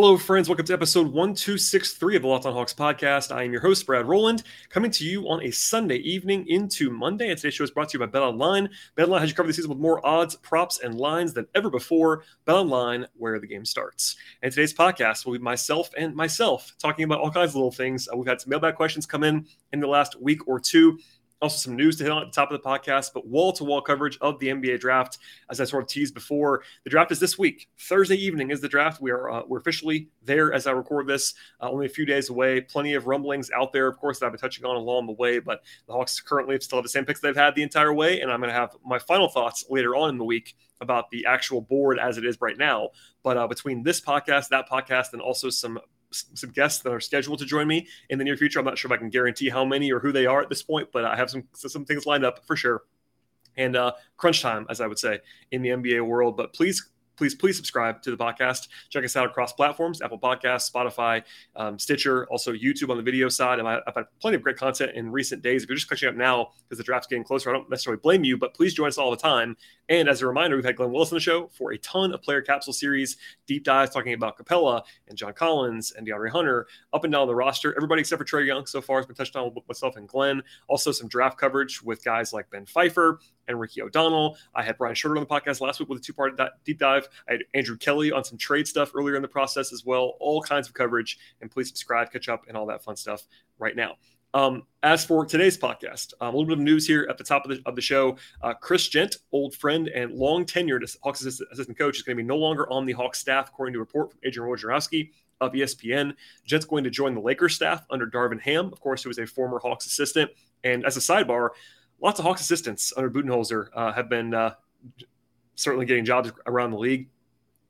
Hello, friends. Welcome to episode 1263 of the Locked on Hawks podcast. I am your host, Brad Rowland, coming to you on a Sunday evening into Monday. And today's show is brought to you by Bet Online. Bet Online has you covered the season with more odds, props, and lines than ever before. Bet Online, where the game starts. And today's podcast will be myself and myself talking about all kinds of little things. Uh, we've had some mailbag questions come in in the last week or two. Also, some news to hit on at the top of the podcast, but wall to wall coverage of the NBA draft. As I sort of teased before, the draft is this week. Thursday evening is the draft. We are uh, we're officially there as I record this, uh, only a few days away. Plenty of rumblings out there, of course, that I've been touching on along the way. But the Hawks currently still have the same picks they've had the entire way, and I'm going to have my final thoughts later on in the week about the actual board as it is right now. But uh, between this podcast, that podcast, and also some some guests that are scheduled to join me in the near future. I'm not sure if I can guarantee how many or who they are at this point, but I have some some things lined up for sure. And uh, crunch time, as I would say, in the NBA world. But please please, please subscribe to the podcast. Check us out across platforms Apple Podcasts, Spotify, um, Stitcher, also YouTube on the video side. And I've had plenty of great content in recent days. If you're just catching up now because the draft's getting closer, I don't necessarily blame you, but please join us all the time. And as a reminder, we've had Glenn Willis on the show for a ton of player capsule series, deep dives talking about Capela and John Collins and DeAndre Hunter up and down the roster. Everybody except for Trae Young so far has been touched on with myself and Glenn. Also, some draft coverage with guys like Ben Pfeiffer and Ricky O'Donnell. I had Brian Schroeder on the podcast last week with a two part deep dive. I had Andrew Kelly on some trade stuff earlier in the process as well. All kinds of coverage. And please subscribe, catch up, and all that fun stuff right now. Um, as for today's podcast, um, a little bit of news here at the top of the, of the show. Uh, Chris Jent, old friend and long tenured Hawks assistant, assistant coach, is going to be no longer on the Hawks staff, according to a report from Adrian Wojnarowski of ESPN. Jent's going to join the Lakers staff under Darvin Ham, of course, who was a former Hawks assistant. And as a sidebar, lots of Hawks assistants under Budenholzer uh, have been uh, certainly getting jobs around the league.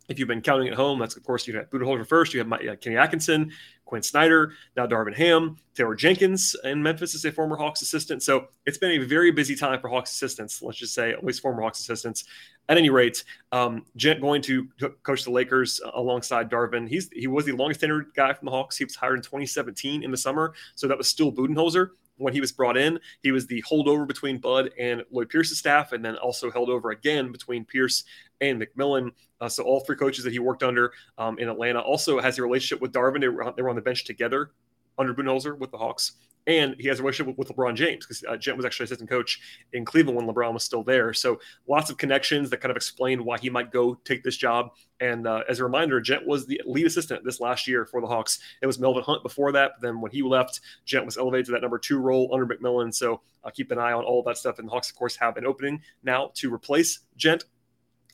If you've been counting at home, that's of course you have Budenholzer first. You have uh, Kenny Atkinson, Quin Snyder, now Darvin Ham, Taylor Jenkins in Memphis is a former Hawks assistant. So it's been a very busy time for Hawks assistants. Let's just say at least former Hawks assistants. At any rate, um, Jent going to coach the Lakers alongside Darvin. He's he was the longest tenured guy from the Hawks. He was hired in 2017 in the summer, so that was still Budenholzer when he was brought in. He was the holdover between Bud and Lloyd Pierce's staff, and then also held over again between Pierce and McMillan. Uh, so all three coaches that he worked under um, in Atlanta also has a relationship with Darvin. They were, they were on the bench together under Budenholzer with the Hawks and he has a relationship with, LeBron James because uh, Jent was actually assistant coach in Cleveland when LeBron was still there. So lots of connections that kind of explain why he might go take this job. And uh, as a reminder, Jent was the lead assistant this last year for the Hawks. It was Melvin Hunt before that. But then when he left, Jent was elevated to that number two role under McMillan. So uh, keep an eye on all that stuff. And the Hawks, of course, have an opening now to replace Jent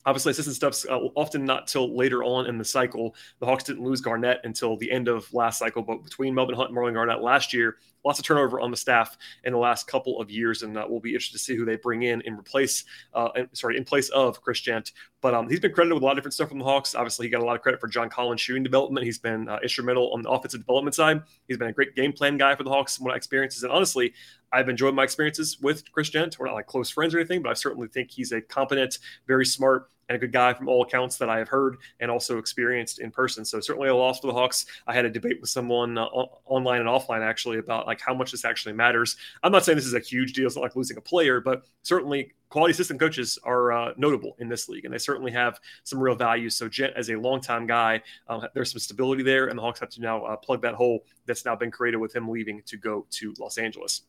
Obviously, assistant stuff's uh, often not till later on in the cycle. The Hawks didn't lose Garnett until the end of last cycle, but between Melvin Hunt and Marlon Garnett last year, lots of turnover on the staff in the last couple of years, and uh, we'll be interested to see who they bring in in replace, uh, sorry, in place of Chris Jent. But um, he's been credited with a lot of different stuff from the Hawks. Obviously, he got a lot of credit for John Collins' shooting development. He's been uh, instrumental on the offensive development side. He's been a great game plan guy for the Hawks what I experienced. And honestly, I've enjoyed my experiences with Chris Jent. We're not like close friends or anything, but I certainly think he's a competent, very smart, and a good guy from all accounts that I have heard and also experienced in person. So certainly a loss for the Hawks. I had a debate with someone uh, online and offline actually about like how much this actually matters. I'm not saying this is a huge deal. It's not like losing a player, but certainly quality assistant coaches are uh, notable in this league, and they certainly have some real value. So Jent, as a longtime guy, um, there's some stability there, and the Hawks have to now uh, plug that hole that's now been created with him leaving to go to Los Angeles.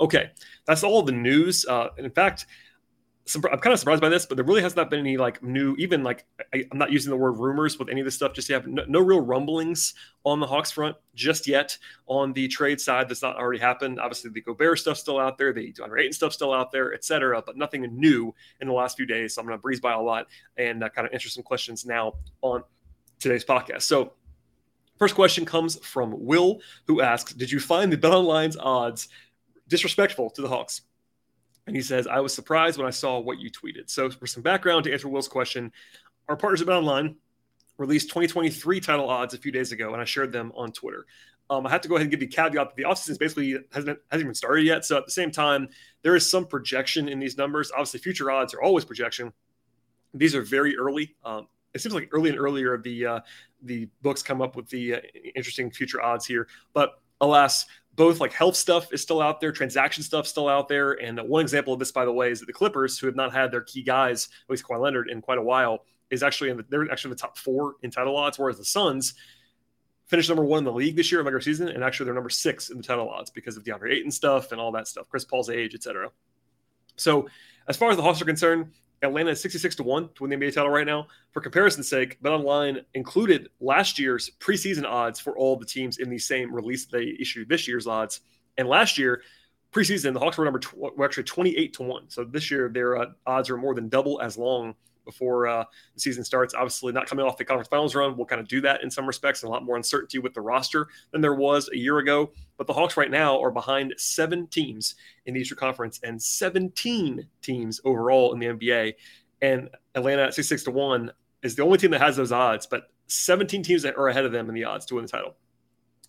Okay, that's all the news. Uh, in fact, I'm kind of surprised by this, but there really has not been any like new, even like I, am not using the word rumors with any of this stuff just yet. No, no, real rumblings on the Hawks front just yet on the trade side that's not already happened. Obviously, the Gobert stuff still out there, the DeAndre Ayton stuff still out there, etc. But nothing new in the last few days. So I'm going to breeze by a lot and uh, kind of answer some questions now on today's podcast. So first question comes from Will, who asks, "Did you find the Bet BetOnline's odds disrespectful to the Hawks?" And he says, I was surprised when I saw what you tweeted. So, for some background to answer Will's question, our partners at BetOnline released 2023 title odds a few days ago, and I shared them on Twitter. Um, I have to go ahead and give a caveat that the offseason basically hasn't, hasn't even started yet. So at the same time, there is some projection in these numbers. Obviously, future odds are always projection. These are very early. Um, it seems like early and earlier the uh, the books come up with the uh, interesting future odds here. But alas, both like health stuff is still out there, transaction stuff still out there. And one example of this, by the way, is that the Clippers, who have not had their key guys, at least Kawhi Leonard, in quite a while, is actually in the, they're actually in the top four in title odds, whereas the Suns finished number one in the league this year in regular season, and actually they're number six in the title odds because of DeAndre Ayton stuff and all that stuff, Chris Paul's age, etc. So as far as the Hawks are concerned, Atlanta is 66 to 1 to win the NBA title right now. For comparison's sake, BetOnline included last year's preseason odds for all the teams in the same release they issued this year's odds. And last year, preseason, the Hawks were number tw- were actually 28 to 1. So this year, their uh, odds are more than double as long before uh, the season starts. Obviously, not coming off the conference finals run we'll kind of do that in some respects, and a lot more uncertainty with the roster than there was a year ago. But the Hawks right now are behind seven teams in the Eastern Conference and 17 teams overall in the NBA. And Atlanta at 66 to 1 is the only team that has those odds, but 17 teams that are ahead of them in the odds to win the title.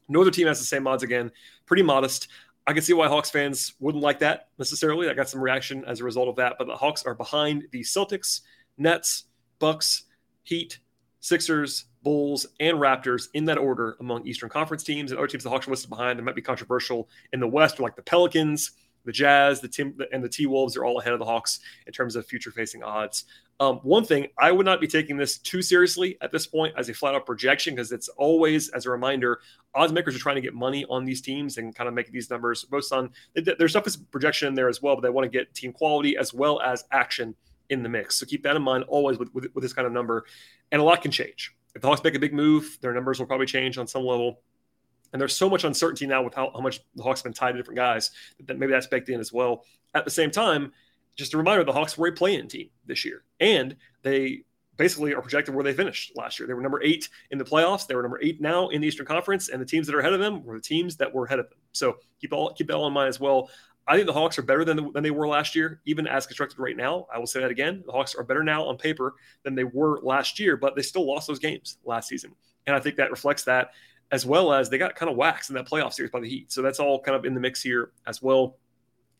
No other team has the same odds again. Pretty modest. I can see why Hawks fans wouldn't like that necessarily. I got some reaction as a result of that, but the Hawks are behind the Celtics, Nets, Bucks, Heat, Sixers, Bulls, and Raptors in that order among Eastern Conference teams. And other teams the Hawks are listed behind that might be controversial in the West, like the Pelicans, the Jazz, the Tim, and the T Wolves are all ahead of the Hawks in terms of future facing odds. Um, one thing, I would not be taking this too seriously at this point as a flat out projection because it's always, as a reminder, odds makers are trying to get money on these teams and kind of make these numbers both on there's stuff as projection in there as well, but they want to get team quality as well as action in the mix. So keep that in mind always with, with, with this kind of number. And a lot can change. If the Hawks make a big move, their numbers will probably change on some level. And there's so much uncertainty now with how, how much the Hawks have been tied to different guys that maybe that's baked in as well. At the same time, just a reminder the Hawks were a play in team this year. And they basically are projected where they finished last year. They were number eight in the playoffs. They were number eight now in the Eastern Conference, and the teams that are ahead of them were the teams that were ahead of them. So keep all keep that all in mind as well. I think the Hawks are better than, than they were last year, even as constructed right now. I will say that again. The Hawks are better now on paper than they were last year, but they still lost those games last season. And I think that reflects that, as well as they got kind of waxed in that playoff series by the Heat. So that's all kind of in the mix here as well.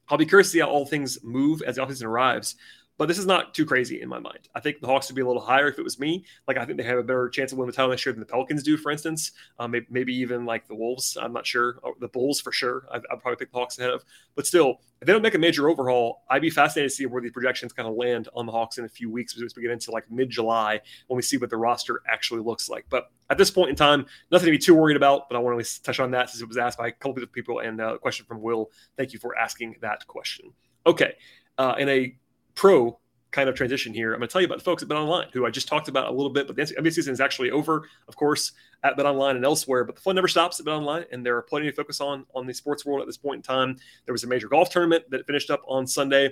I'll be curious to see how all things move as the offseason arrives. But this is not too crazy in my mind. I think the Hawks would be a little higher if it was me. Like I think they have a better chance of winning the title next year than the Pelicans do, for instance. Um, maybe, maybe, even like the Wolves. I'm not sure. The Bulls for sure. I'd, I'd, probably pick the Hawks ahead of. But still, if they don't make a major overhaul, I'd be fascinated to see where these projections kind of land on the Hawks in a few weeks as we get into like mid-July when we see what the roster actually looks like. But at this point in time, nothing to be too worried about. But I want to touch on that since it was asked by a couple of people and uh, a question from Will. Thank you for asking that question. Okay, uh, in a pro kind of transition here, I'm going to tell you about the folks at BetOnline, who I just talked about a little bit, but the NBA season is actually over, of course, at BetOnline and elsewhere. But the fun never stops at BetOnline, and there are plenty to focus on on the sports world at this point in time. There was a major golf tournament that finished up on Sunday.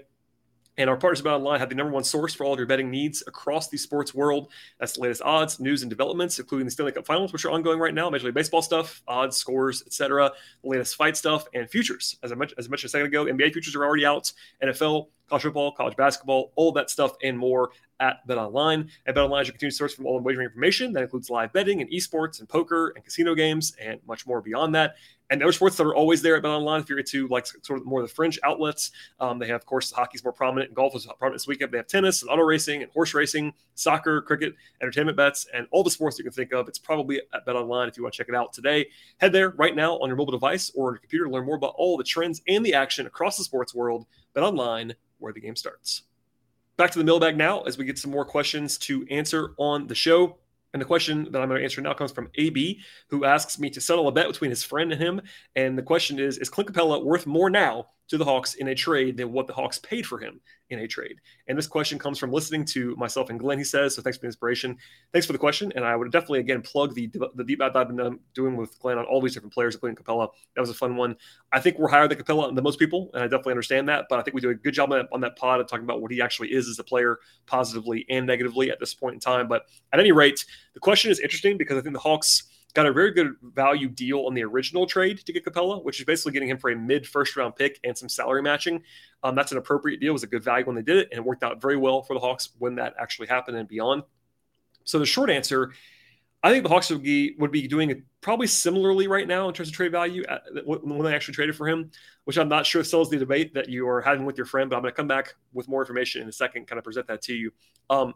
And our partners about online have the number one source for all of your betting needs across the sports world. That's the latest odds, news, and developments, including the Stanley Cup Finals, which are ongoing right now, Major League Baseball stuff, odds, scores, etc., the latest fight stuff, and futures. As I mentioned, as I mentioned a second ago, NBA futures are already out. NFL, college football, college basketball, all that stuff and more at BetOnline. At BetOnline, you continue to source from all the wagering information that includes live betting and esports and poker and casino games and much more beyond that and are sports that are always there at BetOnline. If you're into like sort of more of the fringe outlets, um, they have, of course, hockey's more prominent, golf is prominent this weekend. They have tennis and auto racing and horse racing, soccer, cricket, entertainment bets, and all the sports you can think of. It's probably at BetOnline if you want to check it out today. Head there right now on your mobile device or on your computer to learn more about all the trends and the action across the sports world. BetOnline, where the game starts. Back to the mailbag now as we get some more questions to answer on the show. And the question that I'm going to answer now comes from AB, who asks me to settle a bet between his friend and him. And the question is Is Clint Capela worth more now to the Hawks in a trade than what the Hawks paid for him in a trade? And this question comes from listening to myself and Glenn, he says. So thanks for the inspiration. Thanks for the question. And I would definitely, again, plug the, the deep dive I've been um, doing with Glenn on all these different players, including Capela. That was a fun one. I think we're higher than Capela than most people, and I definitely understand that. But I think we do a good job on that, on that pod of talking about what he actually is as a player, positively and negatively at this point in time. But at any rate, the question is interesting because I think the Hawks – got a very good value deal on the original trade to get Capela, which is basically getting him for a mid first round pick and some salary matching. Um, that's an appropriate deal. It was a good value when they did it, and it worked out very well for the Hawks when that actually happened and beyond. So the short answer, I think the Hawks would be would be doing probably similarly right now in terms of trade value when they actually traded for him, which I'm not sure still is the debate that you are having with your friend, but I'm going to come back with more information in a second, kind of present that to you. Um,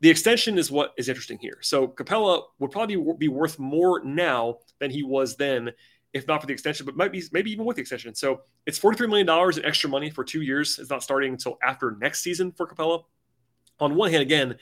the extension is what is interesting here. So Capela would probably be worth more now than he was then, if not for the extension, but might be maybe even with the extension. So it's $43 million in extra money for two years. It's not starting until after next season for Capela. On one hand, again,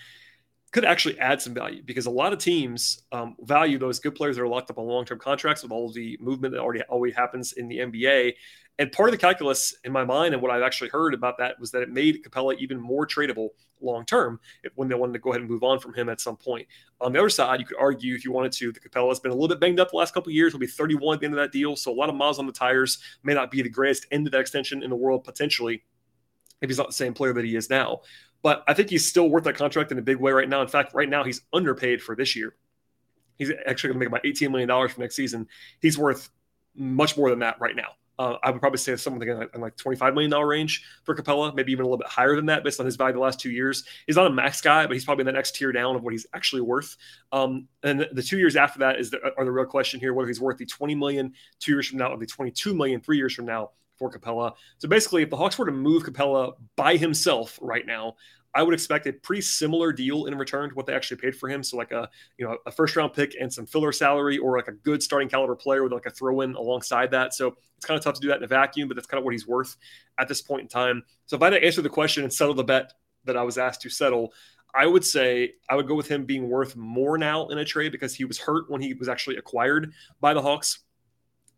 could actually add some value because a lot of teams um, value those good players that are locked up on long-term contracts with all the movement that already always happens in the NBA. And part of the calculus in my mind and what I've actually heard about that was that it made Capela even more tradable long term when they wanted to go ahead and move on from him at some point. On the other side, you could argue if you wanted to, the Capela's been a little bit banged up the last couple years. Will be 31 at the end of that deal, so a lot of miles on the tires may not be the greatest end of that extension in the world potentially if he's not the same player that he is now. But I think he's still worth that contract in a big way right now. In fact, right now he's underpaid for this year. He's actually going to make about $18 million for next season. He's worth much more than that right now. Uh, I would probably say something in like, in like $25 million range for Capela, maybe even a little bit higher than that based on his value the last two years. He's not a max guy, but he's probably in the next tier down of what he's actually worth. Um, and the, two years after that is the, are the real question here, whether he's worth the 20 million two years from now or the 22 million three years from now for Capela. So basically, if the Hawks were to move Capela by himself right now, I would expect a pretty similar deal in return to what they actually paid for him. So like a you know a first round pick and some filler salary, or like a good starting caliber player with like a throw in alongside that. So it's kind of tough to do that in a vacuum, but that's kind of what he's worth at this point in time. So if I had to answer the question and settle the bet that I was asked to settle, I would say I would go with him being worth more now in a trade because he was hurt when he was actually acquired by the Hawks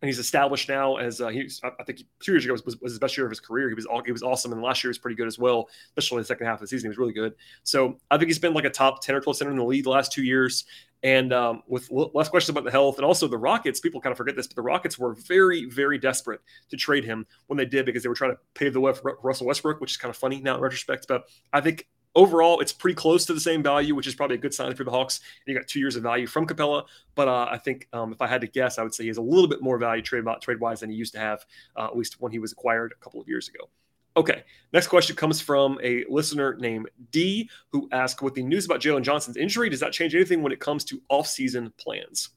and he's established now as uh, he's. I think two years ago was, was, his best year of his career. He was all, he was awesome, and last year was pretty good as well, especially the second half of the season. He was really good. So I think he's been like a top ten or twelve center in the league the last two years. And um, with less questions about the health, and also the Rockets, people kind of forget this, but the Rockets were very, very desperate to trade him when they did because they were trying to pave the way for Russell Westbrook, which is kind of funny now in retrospect. But I think overall, it's pretty close to the same value, which is probably a good sign for the Hawks. And you got two years of value from Capela, but uh, I think um, if I had to guess, I would say he has a little bit more value trade trade wise than he used to have, uh, at least when he was acquired a couple of years ago. Okay, next question comes from a listener named D, who asked, "With the news about Jalen Johnson's injury, does that change anything when it comes to off-season plans?"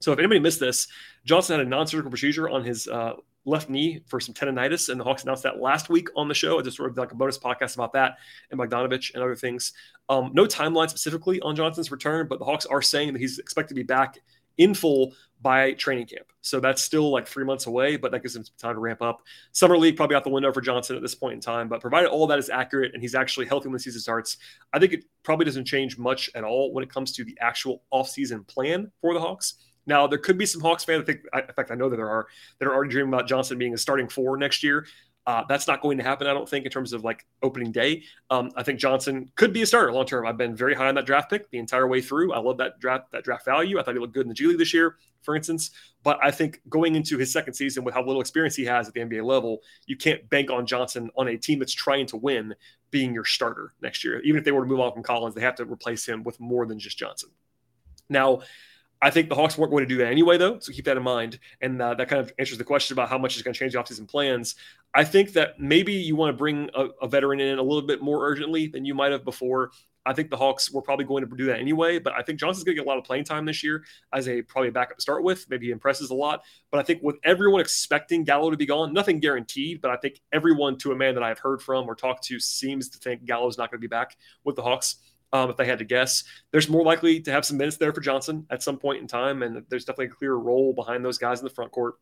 So, if anybody missed this, Johnson had a non-surgical procedure on his uh, left knee for some tendonitis, and the Hawks announced that last week on the show. I just sort of like a bonus podcast about that and Bogdanovich and other things. Um, no timeline specifically on Johnson's return, but the Hawks are saying that he's expected to be back in full by training camp. So that's still like three months away, but that gives him time to ramp up. Summer league probably out the window for Johnson at this point in time, but provided all that is accurate and he's actually healthy when the season starts, I think it probably doesn't change much at all when it comes to the actual offseason plan for the Hawks. Now, there could be some Hawks fans. I think, in fact, I know that there are that are already dreaming about Johnson being a starting four next year. Uh, that's not going to happen, I don't think, in terms of like opening day. Um, I think Johnson could be a starter long term. I've been very high on that draft pick the entire way through. I love that draft that draft value. I thought he looked good in the G League this year, for instance. But I think going into his second season with how little experience he has at the NBA level, you can't bank on Johnson on a team that's trying to win being your starter next year. Even if they were to move on from Collins, they have to replace him with more than just Johnson. Now, I think the Hawks weren't going to do that anyway, though. So keep that in mind. And uh, that kind of answers the question about how much is going to change the offseason plans. I think that maybe you want to bring a, a, veteran in a little bit more urgently than you might have before. I think the Hawks were probably going to do that anyway, but I think Johnson's going to get a lot of playing time this year as a probably a backup to start with. Maybe he impresses a lot, but I think with everyone expecting Gallo to be gone, nothing guaranteed, but I think everyone to a man that I've heard from or talked to seems to think Gallo's not going to be back with the Hawks um, if they had to guess. There's more likely to have some minutes there for Johnson at some point in time, and there's definitely a clear role behind those guys in the front court.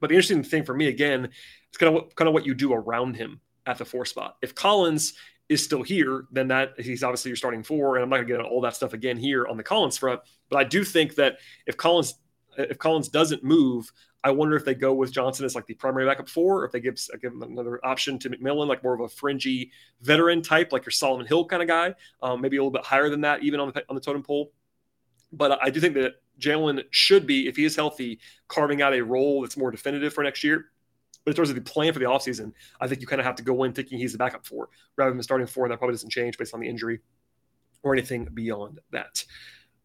But the interesting thing for me, again, it's kind of what, kind of what you do around him at the four spot. If Collins is still here, then that he's obviously your starting four, and I'm not going to get all that stuff again here on the Collins front. But I do think that if Collins if Collins doesn't move, I wonder if they go with Johnson as like the primary backup four, or if they give, give another option to McMillan, like more of a fringy veteran type, like your Solomon Hill kind of guy, um, maybe a little bit higher than that, even on the on the totem pole. But I do think that Jalen should be, if he is healthy, carving out a role that's more definitive for next year. But in terms of the plan for the offseason, I think you kind of have to go in thinking he's the backup four rather than starting four. And That probably doesn't change based on the injury or anything beyond that.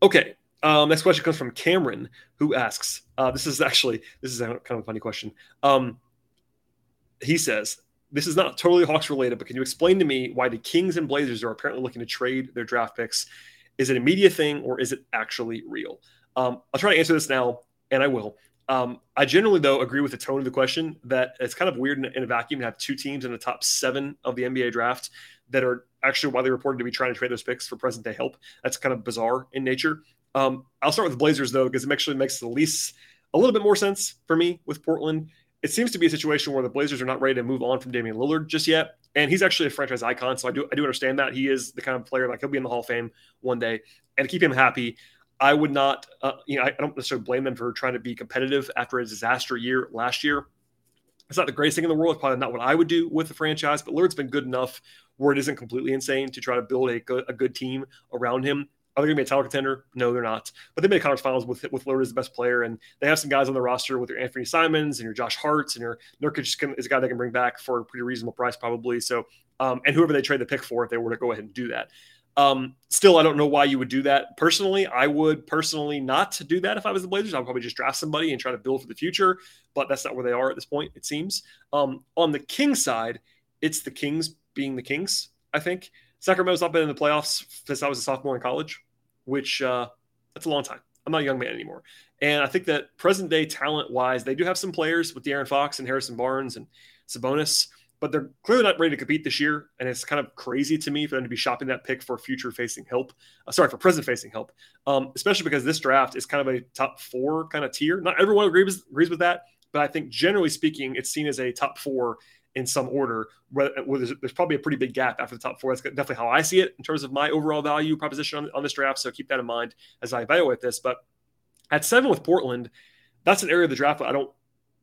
Okay, um, next question comes from Cameron, who asks, uh, "This is actually this is kind of a funny question." Um, he says, "This is not totally Hawks related, but can you explain to me why the Kings and Blazers are apparently looking to trade their draft picks? Is it a media thing or is it actually real?" Um, I'll try to answer this now, and I will. Um, I generally, though, agree with the tone of the question that it's kind of weird in, in, a vacuum to have two teams in the top seven of the NBA draft that are actually widely reported to be trying to trade those picks for present day help. That's kind of bizarre in nature. Um, I'll start with the Blazers, though, because it actually makes the least a little bit more sense for me with Portland. It seems to be a situation where the Blazers are not ready to move on from Damian Lillard just yet. And he's actually a franchise icon. So I do I do understand that. He is the kind of player like he'll be in the Hall of Fame one day. And to keep him happy, I would not, uh, you know, I, don't necessarily blame them for trying to be competitive after a disaster year last year. It's not the greatest thing in the world. It's probably not what I would do with the franchise, but Lillard's been good enough where it isn't completely insane to try to build a good, a good team around him. Are they going to be a title contender? No, they're not. But they made conference finals with with Lillard as the best player, and they have some guys on the roster with your Anthony Simons and your Josh Harts and your Nurkic is a guy they can bring back for a pretty reasonable price, probably. So, um, and whoever they trade the pick for, if they were to go ahead and do that. Um, still, I don't know why you would do that. Personally, I would personally not do that if I was the Blazers. I would probably just draft somebody and try to build for the future, but that's not where they are at this point, it seems. Um, on the King side, it's the Kings being the Kings, I think. Sacramento's not been in the playoffs since I was a sophomore in college, which uh, that's a long time. I'm not a young man anymore. And I think that present day talent wise, they do have some players with De'Aaron Fox and Harrison Barnes and Sabonis but they're clearly not ready to compete this year. And it's kind of crazy to me for them to be shopping that pick for future facing help. Uh, sorry, for present facing help, um, especially because this draft is kind of a top four kind of tier. Not everyone agrees, agrees with that, but I think generally speaking, it's seen as a top four in some order. Where, where there's, there's, probably a pretty big gap after the top four. That's definitely how I see it in terms of my overall value proposition on, on this draft. So keep that in mind as I evaluate this. But at seven with Portland, that's an area of the draft I don't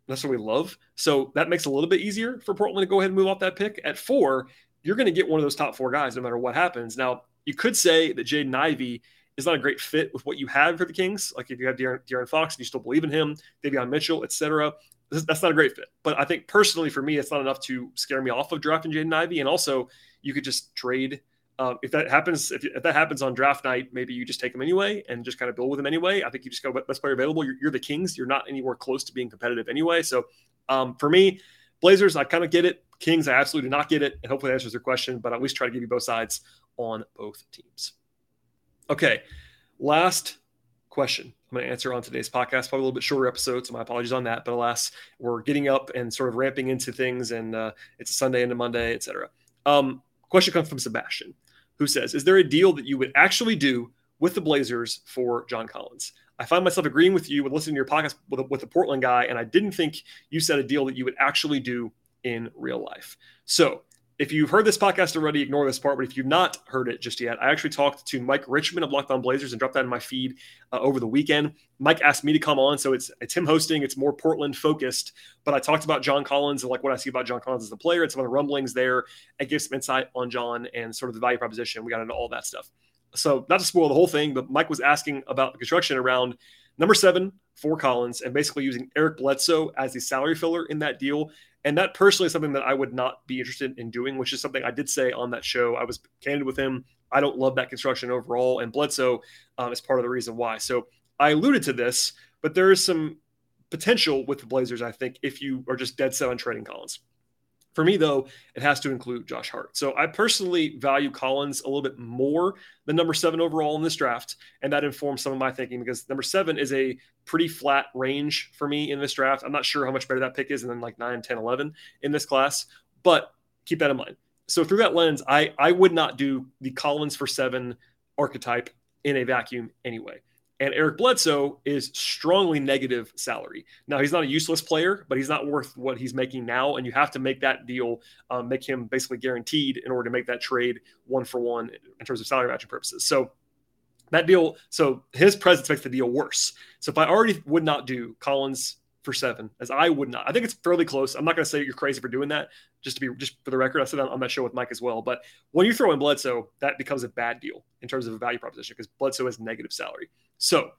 necessarily love. So that makes it a little bit easier for Portland to go ahead and move off that pick. At four, you're going to get one of those top four guys no matter what happens. Now, you could say that Jaden Ivey is not a great fit with what you have for the Kings. Like if you have De'Aaron, De'Aaron Fox and you still believe in him, Davion Mitchell, etc. That's not a great fit. But I think personally for me, it's not enough to scare me off of drafting Jaden Ivey. And also, you could just trade – um, if that happens, if, if, that happens on draft night, maybe you just take them anyway and just kind of build with them anyway. I think you just go best player available. You're, you're the Kings. You're not anywhere close to being competitive anyway. So um, for me, Blazers, I kind of get it. Kings, I absolutely do not get it. And hopefully that answers your question, but I at least try to give you both sides on both teams. Okay, last question I'm going to answer on today's podcast. Probably a little bit shorter episode, so my apologies on that. But alas, we're getting up and sort of ramping into things, and uh, it's a Sunday into Monday, etc. Um, question comes from Sebastian who says, Is there a deal that you would actually do with the Blazers for John Collins? I find myself agreeing with you with listening to your podcast with with a Portland guy, and I didn't think you said a deal that you would actually do in real life. So if you've heard this podcast already, ignore this part. But if you've not heard it just yet, I actually talked to Mike Richman of Locked On Blazers and dropped that in my feed uh, over the weekend. Mike asked me to come on, so it's it's him hosting. It's more Portland focused, but I talked about John Collins and like what I see about John Collins as a player and some of the rumblings there, and give some insight on John and sort of the value proposition. We got into all that stuff. So not to spoil the whole thing, but Mike was asking about the construction around number seven for Collins and basically using Eric Bledsoe as the salary filler in that deal and that personally is something that I would not be interested in doing, which is something I did say on that show. I was candid with him. I don't love that construction overall, and Bledsoe um, is part of the reason why. So I alluded to this, but there is some potential with the Blazers, I think, if you are just dead set on trading Collins. For me, though, it has to include Josh Hart. So I personally value Collins a little bit more than number seven overall in this draft. And that informs some of my thinking because number seven is a pretty flat range for me in this draft. I'm not sure how much better that pick is than like 9, 10, 11 in this class, but keep that in mind. So through that lens, I, I would not do the Collins for seven archetype in a vacuum anyway. And Eric Bledsoe is strongly negative salary. Now, he's not a useless player, but he's not worth what he's making now. And you have to make that deal, um, make him basically guaranteed in order to make that trade one for one in terms of salary matching purposes. So that deal, so his presence makes the deal worse. So if I already would not do Collins for seven, as I would not, I think it's fairly close. I'm not going to say you're crazy for doing that. Just to be, just for the record, I said that on that show with Mike as well. But when you throw in Bledsoe, that becomes a bad deal in terms of a value proposition because Bledsoe has negative salary. So,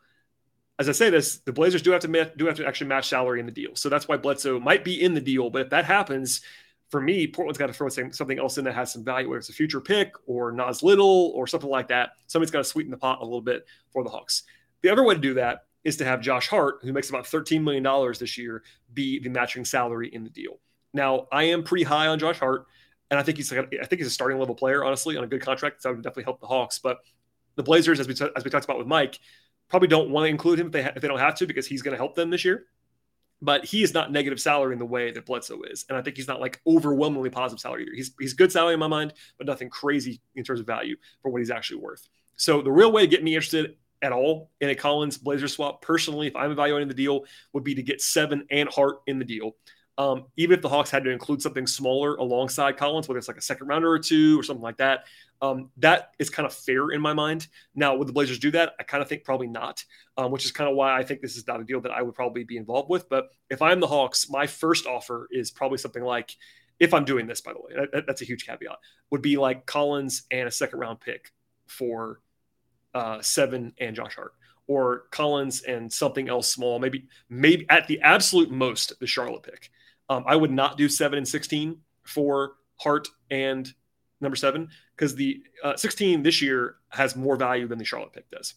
as I say this, the Blazers do have to ma- do have to actually match salary in the deal. So that's why Bledsoe might be in the deal. But if that happens, for me, Portland's got to throw something else in that has some value, whether it's a future pick or Nas Little or something like that. Somebody's got to sweeten the pot a little bit for the Hawks. The other way to do that is to have Josh Hart, who makes about $13 million this year, be the matching salary in the deal. Now, I am pretty high on Josh Hart, and I think he's like, I think he's a starting level player, honestly, on a good contract. So that would definitely help the Hawks. But the Blazers, as we, t- as we talked about with Mike, Probably don't want to include him if they, ha- if they don't have to because he's going to help them this year. But he is not negative salary in the way that Bledsoe is, and I think he's not like overwhelmingly positive salary. Either. He's he's good salary in my mind, but nothing crazy in terms of value for what he's actually worth. So the real way to get me interested at all in a Collins Blazer swap, personally, if I'm evaluating the deal, would be to get seven and Hart in the deal. Um, even if the Hawks had to include something smaller alongside Collins, whether it's like a second rounder or two or something like that, um, that is kind of fair in my mind. Now, would the Blazers do that? I kind of think probably not, um, which is kind of why I think this is not a deal that I would probably be involved with. But if I'm the Hawks, my first offer is probably something like, if I'm doing this, by the way, that, that's a huge caveat, would be like Collins and a second round pick for uh, seven and Josh Hart or Collins and something else small, maybe maybe at the absolute most the Charlotte pick. Um, I would not do seven and 16 for Hart and number seven because the uh, 16 this year has more value than the Charlotte pick does.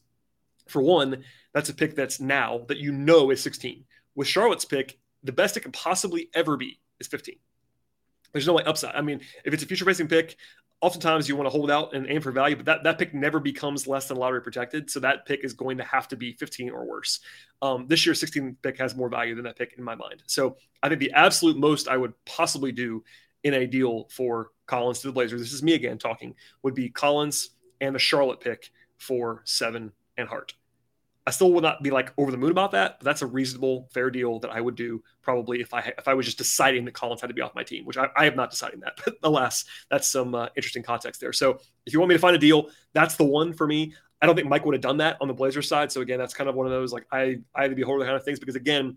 For one, that's a pick that's now that you know is 16. With Charlotte's pick, the best it can possibly ever be is 15. There's no way upside. I mean, if it's a future facing pick, oftentimes you want to hold out and aim for value, but that, that pick never becomes less than lottery protected. So that pick is going to have to be 15 or worse. Um, this year's 16 pick has more value than that pick in my mind. So I think the absolute most I would possibly do in a deal for Collins to the Blazers, this is me again talking, would be Collins and the Charlotte pick for seven and Hart. I still would not be like over the moon about that, but that's a reasonable, fair deal that I would do probably if I if I was just deciding that Collins had to be off my team, which I, I have not deciding that. But alas, that's some uh, interesting context there. So if you want me to find a deal, that's the one for me. I don't think Mike would have done that on the Blazers side. So again, that's kind of one of those like I I had to be holding kind of things because again,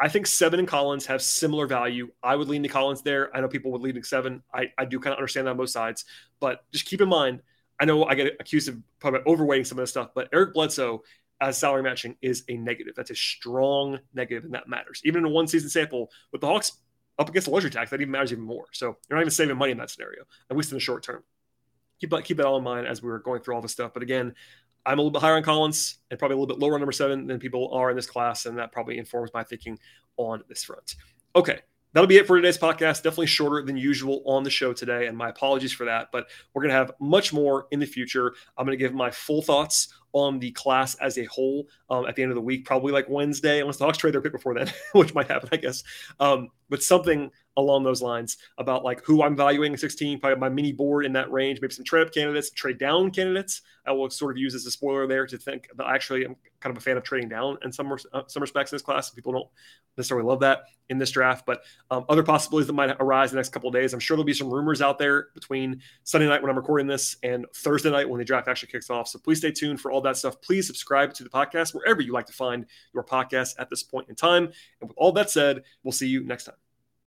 I think seven and Collins have similar value. I would lean to Collins there. I know people would lean to seven. I, I do kind of understand that on both sides, but just keep in mind, I know I get accused of probably overweighting some of this stuff, but Eric Bledsoe as salary matching is a negative. That's a strong negative, and that matters. Even in a one season sample with the Hawks up against the luxury tax, that even matters even more. So you're not even saving money in that scenario, at least in the short term. Keep that, keep that all in mind as we were going through all this stuff. But again, I'm a little bit higher on Collins and probably a little bit lower on number seven than people are in this class, and that probably informs my thinking on this front. Okay, that'll be it for today's podcast. Definitely shorter than usual on the show today, and my apologies for that. But we're going to have much more in the future. I'm going to give my full thoughts on the class as a whole um, at the end of the week, probably like Wednesday, unless the Hawks trade their pick before then, which might happen, I guess. Um, but something along those lines about like who I'm valuing 16, probably my mini board in that range, maybe some trade up candidates, trade down candidates. I will sort of use as a spoiler there to think that actually I'm kind of a fan of trading down in some uh, some respects in this class. People don't necessarily love that in this draft, but um, other possibilities that might arise in the next couple of days. I'm sure there'll be some rumors out there between Sunday night when I'm recording this and Thursday night when the draft actually kicks off. So please stay tuned for all that stuff. Please subscribe to the podcast wherever you like to find your podcast at this point in time. And with all that said, we'll see you next time.